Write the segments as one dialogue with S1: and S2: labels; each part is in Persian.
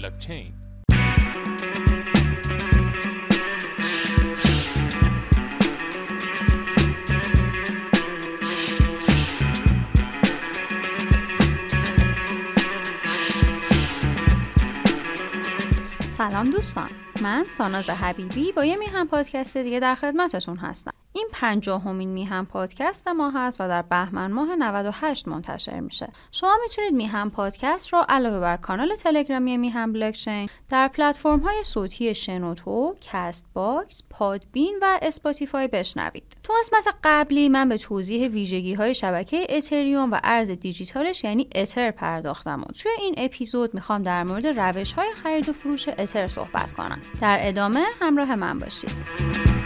S1: بلاکچین
S2: سلام دوستان. من ساناز حبیبی با یه میهن پادکست دیگه در خدمتتون هستم. این پنجاهمین میهن پادکست ما هست و در بهمن ماه 98 منتشر میشه. شما می‌تونید میهن پادکست رو علاوه بر کانال تلگرامی میهن بلاکچین در پلتفرم های صوتی شنوتو، کست باکس، پادبین و اسپاتیفای بشنوید. تو قسمت قبلی من به توضیح ویژگی های شبکه اتریوم و ارز دیجیتالش یعنی اتر پرداختم و توی این اپیزود می‌خوام در مورد روش های خرید و فروش اتر صحبت کنم. در ادامه همراه من باشید.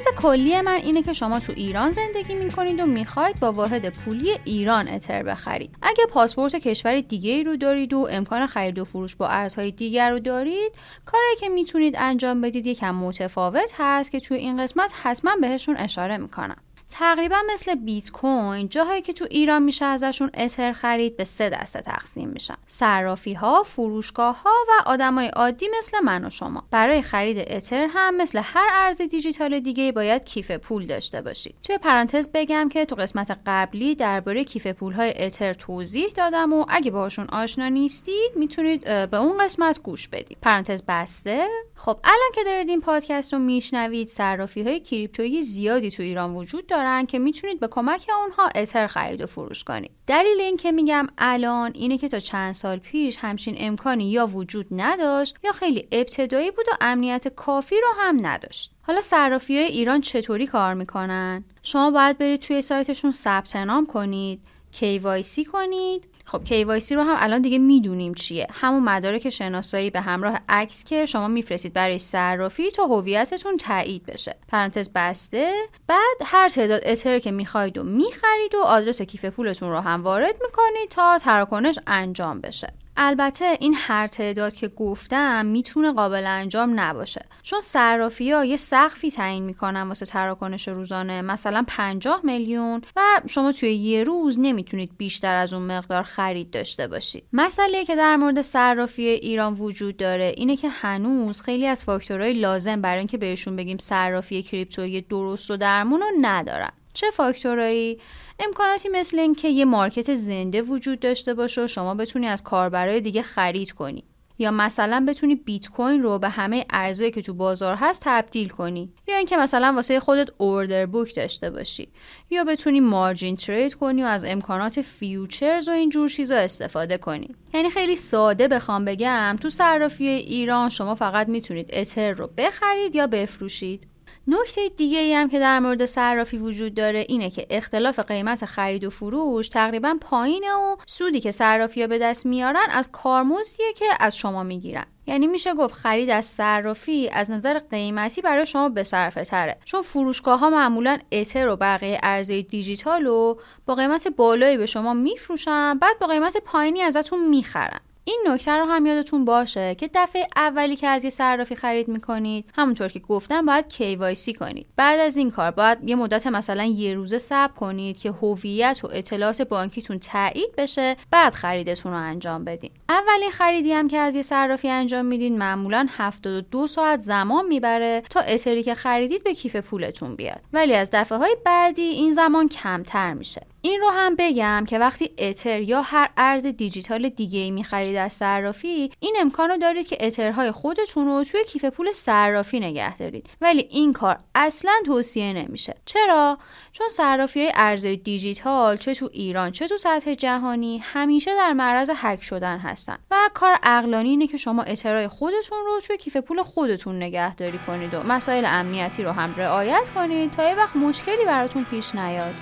S2: فرض کلی من اینه که شما تو ایران زندگی می‌کنید و می‌خواید با واحد پولی ایران اتر بخرید. اگه پاسپورت کشور دیگه ای رو دارید و امکان خرید و فروش با ارزهای دیگر رو دارید کاری که می‌تونید انجام بدید یکم متفاوت هست که توی این قسمت حتما بهشون اشاره می‌کنم. تقریبا مثل بیت کوین جاهایی که تو ایران میشه ازشون اتر خرید به سه دسته تقسیم میشن. صرافی ها فروشگاه ها و آدمای عادی مثل من و شما. برای خرید اتر هم مثل هر ارز دیجیتال دیگه باید کیف پول داشته باشید. توی پرانتز بگم که تو قسمت قبلی درباره کیف پول های اتر توضیح دادم و اگه باهاشون آشنا نیستید می‌تونید به اون قسمت گوش بدید. پرانتز بسته. خب الان که دارید این پادکست رو میشنوید صرافی های کریپتویی زیادی تو ایران وجود داره. که می‌تونید به کمک اونها اتر خرید و فروش کنید. دلیل این که میگم الان اینه که تا چند سال پیش همچین امکانی یا وجود نداشت یا خیلی ابتدایی بود و امنیت کافی رو هم نداشت. حالا صرافی های ایران چطوری کار می‌کنن؟ شما باید برید توی سایتشون ثبت نام کنید KYC کنید خب KYC رو هم الان دیگه می‌دونیم چیه. همون مدارک شناسایی به همراه عکس که شما میفرستید برای صرافی تا هویتتون تایید بشه. پرانتز بسته. بعد هر تعداد اتر که می‌خواید و می‌خرید و آدرس کیف پولتون رو هم وارد می‌کنید تا تراکنش انجام بشه. البته این هر تعداد که گفتم می‌تونه قابل انجام نباشه. چون صرافی ها یه سقفی تعیین می‌کنن واسه تراکنش روزانه مثلا 50 میلیون و شما توی یه روز نمی‌تونید بیشتر از اون مقدار خرید داشته باشید. مسئله که در مورد صرافی ایران وجود داره اینه که هنوز خیلی از فاکتورهای لازم برای اینکه بهشون بگیم صرافی کریپتویی درست و درمون رو ندارن. چه فاکتورایی امکاناتی مثل اینکه یه market زنده وجود داشته باشه و شما بتونی از کاربرای دیگه خرید کنی. یا مثلا بتونی بیت کوین رو به همه ارزایی که تو بازار هست تبدیل کنی. یا اینکه مثلا واسه خودت order book داشته باشی. یا بتونی margin trade کنی و از امکانات futures و اینجور چیزا استفاده کنی. یعنی خیلی ساده بخوام بگم تو صرافی ایران شما فقط می‌تونید اتر رو بخرید یا بفروشید. نکته دیگه ای هم که در مورد صرافی وجود داره اینه که اختلاف قیمت خرید و فروش تقریبا پایینه و سودی که صرافی ها به دست میارن از کارمزدیه که از شما می‌گیرن. یعنی میشه گفت خرید از صرافی از نظر قیمتی برای شما به صرفه تره. چون فروشگاه ها معمولا اتر و بقیه ارزهای دیجیتال رو با قیمت بالایی به شما میفروشن بعد با قیمت پایینی ازتون می‌خرن. این نکته رو هم یادتون باشه که دفعه اولی که از یه صرافی خرید می‌کنید همونطور که گفتم باید KYC کنید. بعد از این کار باید یه مدت مثلا یه روزه صبر کنید که هویت و اطلاعات بانکیتون تایید بشه بعد خریدتون رو انجام بدین. اولین خریدی هم که از یه صرافی انجام میدین معمولا 72 ساعت زمان می‌بره تا اتری که خریدید به کیف پولتون بیاد. ولی از دفعه های بعدی این زمان کمتر میشه. این رو هم بگم که وقتی اتر یا هر ارز دیجیتال دیگه ای می‌خرید از صرافی این امکان رو دارید که اترهای خودتون رو توی کیف پول صرافی نگه دارید. ولی این کار اصلا توصیه نمیشه. چرا؟ چون صرافی های ارز دیجیتال چه تو ایران چه تو سطح جهانی همیشه در معرض هک شدن هستن. و کار عقلانی اینه که شما اترهای خودتون رو توی کیف پول خودتون نگهداری کنید و مسائل امنیتی رو هم رعایت کنید تا یه وقت مشکلی براتون پیش نیاد.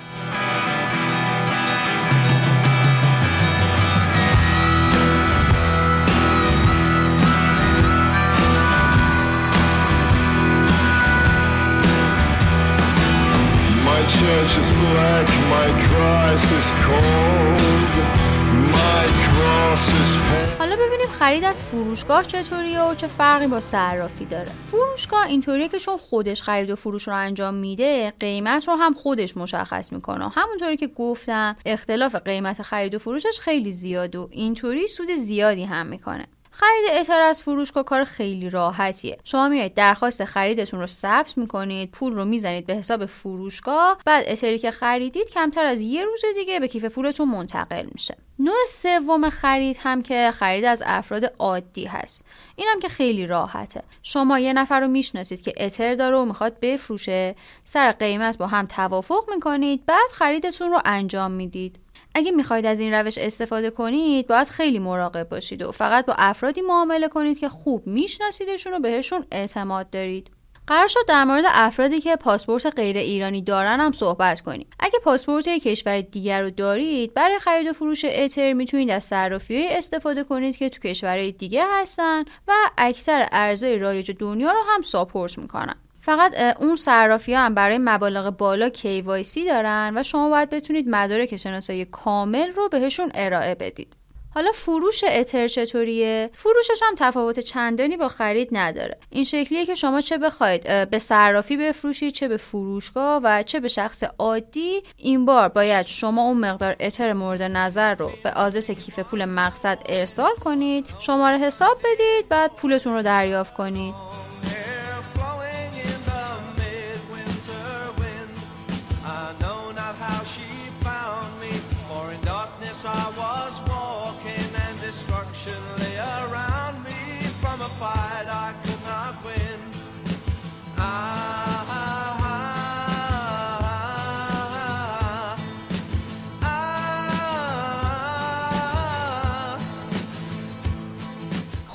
S2: Church is black, my Christ is cold. حالا ببینیم خرید از فروشگاه چطوریه و چه فرقی با صرافی داره. فروشگاه اینطوریه که چون خودش خرید و فروش رو انجام میده قیمت رو هم خودش مشخص می‌کنه. همونطوری که گفتم اختلاف قیمت خرید و فروشش خیلی زیاد و اینطوری سود زیادی هم می‌کنه. خرید اتر از فروشگاه کار خیلی راحتیه. شما میایید درخواست خریدتون رو ثبت می‌کنید پول رو می‌زنید به حساب فروشگاه بعد اتری که خریدید کمتر از یه روز دیگه به کیف پولتون منتقل میشه. نوع سوم خرید هم که خرید از افراد عادی هست. این هم که خیلی راحته. شما یه نفر رو می‌شناسید که اتر داره و می‌خواد بفروشه سر قیمت با هم توافق می‌کنید بعد خریدتون رو انجام می‌دید. اگه می‌خواید از این روش استفاده کنید باید خیلی مراقب باشید و فقط با افرادی معامله کنید که خوب میشناسیدشون و بهشون اعتماد دارید قرار شد در مورد افرادی که پاسپورت غیر ایرانی دارن هم صحبت کنیم. اگه پاسپورت کشور دیگر رو دارید، برای خرید و فروش اتر می‌تونید از صرافی استفاده کنید که تو کشورهای دیگه هستن و اکثر ارزهای رایج دنیا رو هم ساپورت می‌کنن. فقط اون صرافی ها هم برای مبالغ بالا KYC دارن و شما باید بتونید مدارک شناسایی کامل رو بهشون ارائه بدید. حالا فروش اتر چطوریه؟ فروشش هم تفاوت چندانی با خرید نداره. این شکلیه که شما چه بخواید به صرافی بفروشید چه به فروشگاه و چه به شخص عادی این بار باید شما اون مقدار اتر مورد نظر رو به آدرس کیف پول مقصد ارسال کنید شماره حساب بدید بعد پولتون رو دریافت کنید.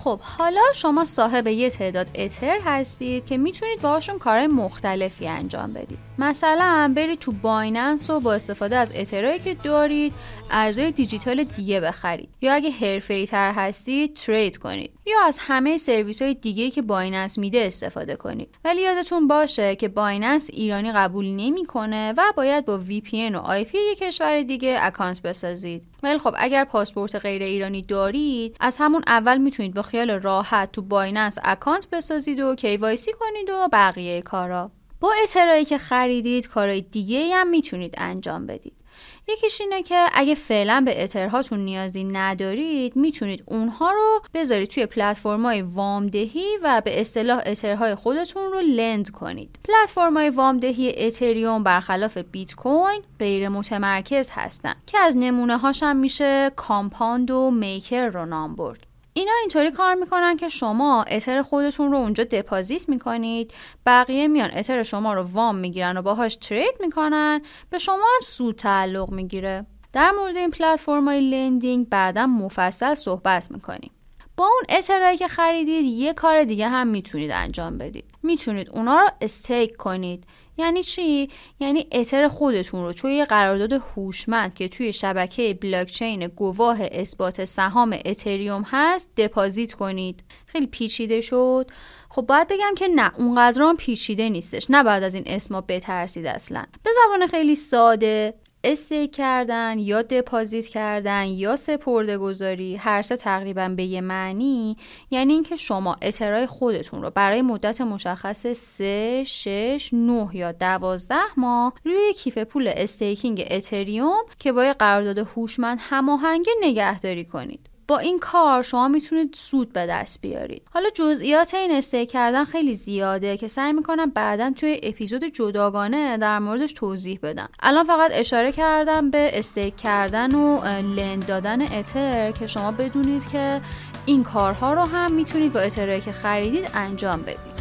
S2: خب حالا شما صاحب یه تعداد اتر هستید که می‌تونید باهاشون کارهای مختلفی انجام بدید. مثلا برید تو بایننس و با استفاده از اترهایی که دارید ارزهای دیجیتال دیگه بخرید. یا اگه حرفه‌ای تر هستید trade کنید. یا از همه سرویس های دیگه که بایننس میده استفاده کنید. ولی یادتون باشه که بایننس ایرانی قبول نمی‌کنه و باید با VPN و IP یک کشور دیگه account بسازید. ولی خب اگر پاسپورت غیر ایرانی دارید از همون اول می‌تونید با خیال راحت تو بایننس account بسازید و KYC کنید و بقیه کارا. با اترایی که خریدید کارهای دیگه هم می‌تونید انجام بدید. یکیش اینه که اگه فعلا به اترهاتون نیازی ندارید می‌تونید اونها رو بذارید توی پلتفرم‌های وامدهی و به اصطلاح اترهای خودتون رو lend کنید. پلتفرم‌های وامدهی اتریوم برخلاف بیت کوین غیر متمرکز هستن که از نمونه هاشم میشه کامپاند و میکر رو نام برد. اینا اینطوری کار می‌کنن که شما اتر خودتون رو اونجا deposit می‌کنید. بقیه میان اتر شما رو وام می‌گیرن و باهاش ترید می‌کنن. به شما هم سود تعلق می‌گیره. در مورد این پلتفرم های لندینگ بعدا مفصل صحبت می‌کنیم. با اون اترایی که خریدید یه کار دیگه هم می‌تونید انجام بدید. می‌تونید اونا رو استیک کنید. یعنی چی؟ یعنی اتر خودتون رو. توی یه قرارداد هوشمند که توی شبکه بلاکچین گواه اثبات سهام اتریوم هست دپازیت کنید. خیلی پیچیده شد. خب باید بگم که نه اونقدر هم پیچیده نیستش. نباید از این اسما بترسید اصلا. به زبان خیلی ساده stake کردن یا deposit کردن یا سپرده گذاری هر سه تقریبا به یه معنی. یعنی اینکه شما اترای خودتون رو برای مدت مشخص 3 6 9 یا 12 ماه روی کیف پول staking اتریوم که با قرارداد هوشمند هماهنگ نگهداری کنید. با این کار شما می‌تونید سود به دست بیارید. حالا جزئیات این stake کردن خیلی زیاده که سعی می‌کنم بعدا توی اپیزود جداگانه در موردش توضیح بدم. الان فقط اشاره کردم به stake کردن و lend دادن اتر که شما بدونید که این کارها رو هم می‌تونید با اترهایی که خریدید انجام بدید.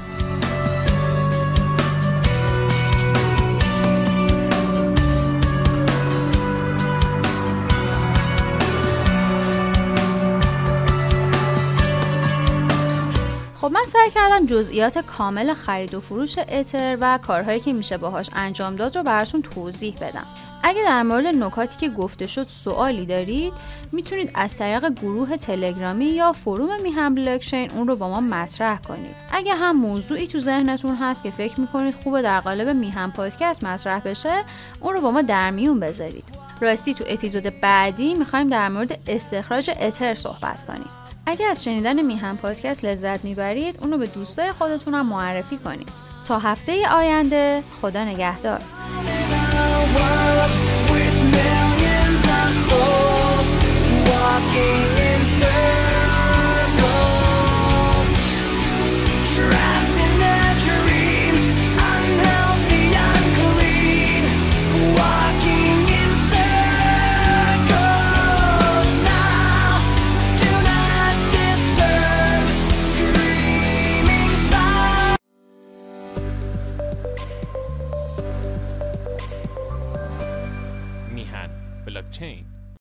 S2: من سعی کردم جزئیات کامل خرید و فروش اتر و کارهایی که میشه باهاش انجام داد رو براتون توضیح بدم. اگه در مورد نکاتی که گفته شد سوالی دارید می‌تونید از طریق گروه تلگرامی یا فروم میهم بلاکچین اون رو با ما مطرح کنید. اگه هم موضوعی تو ذهنتون هست که فکر می‌کنید خوبه در قالب میهم پادکست مطرح بشه اون رو با ما در میون بذارید. راستی تو اپیزود بعدی می‌خوایم در مورد استخراج اتر صحبت کنیم. اگه از شنیدن میهم پادکست لذت می‌برید اونو به دوستای خودتون هم معرفی کنید. تا هفته آینده خدا نگهدار. Walking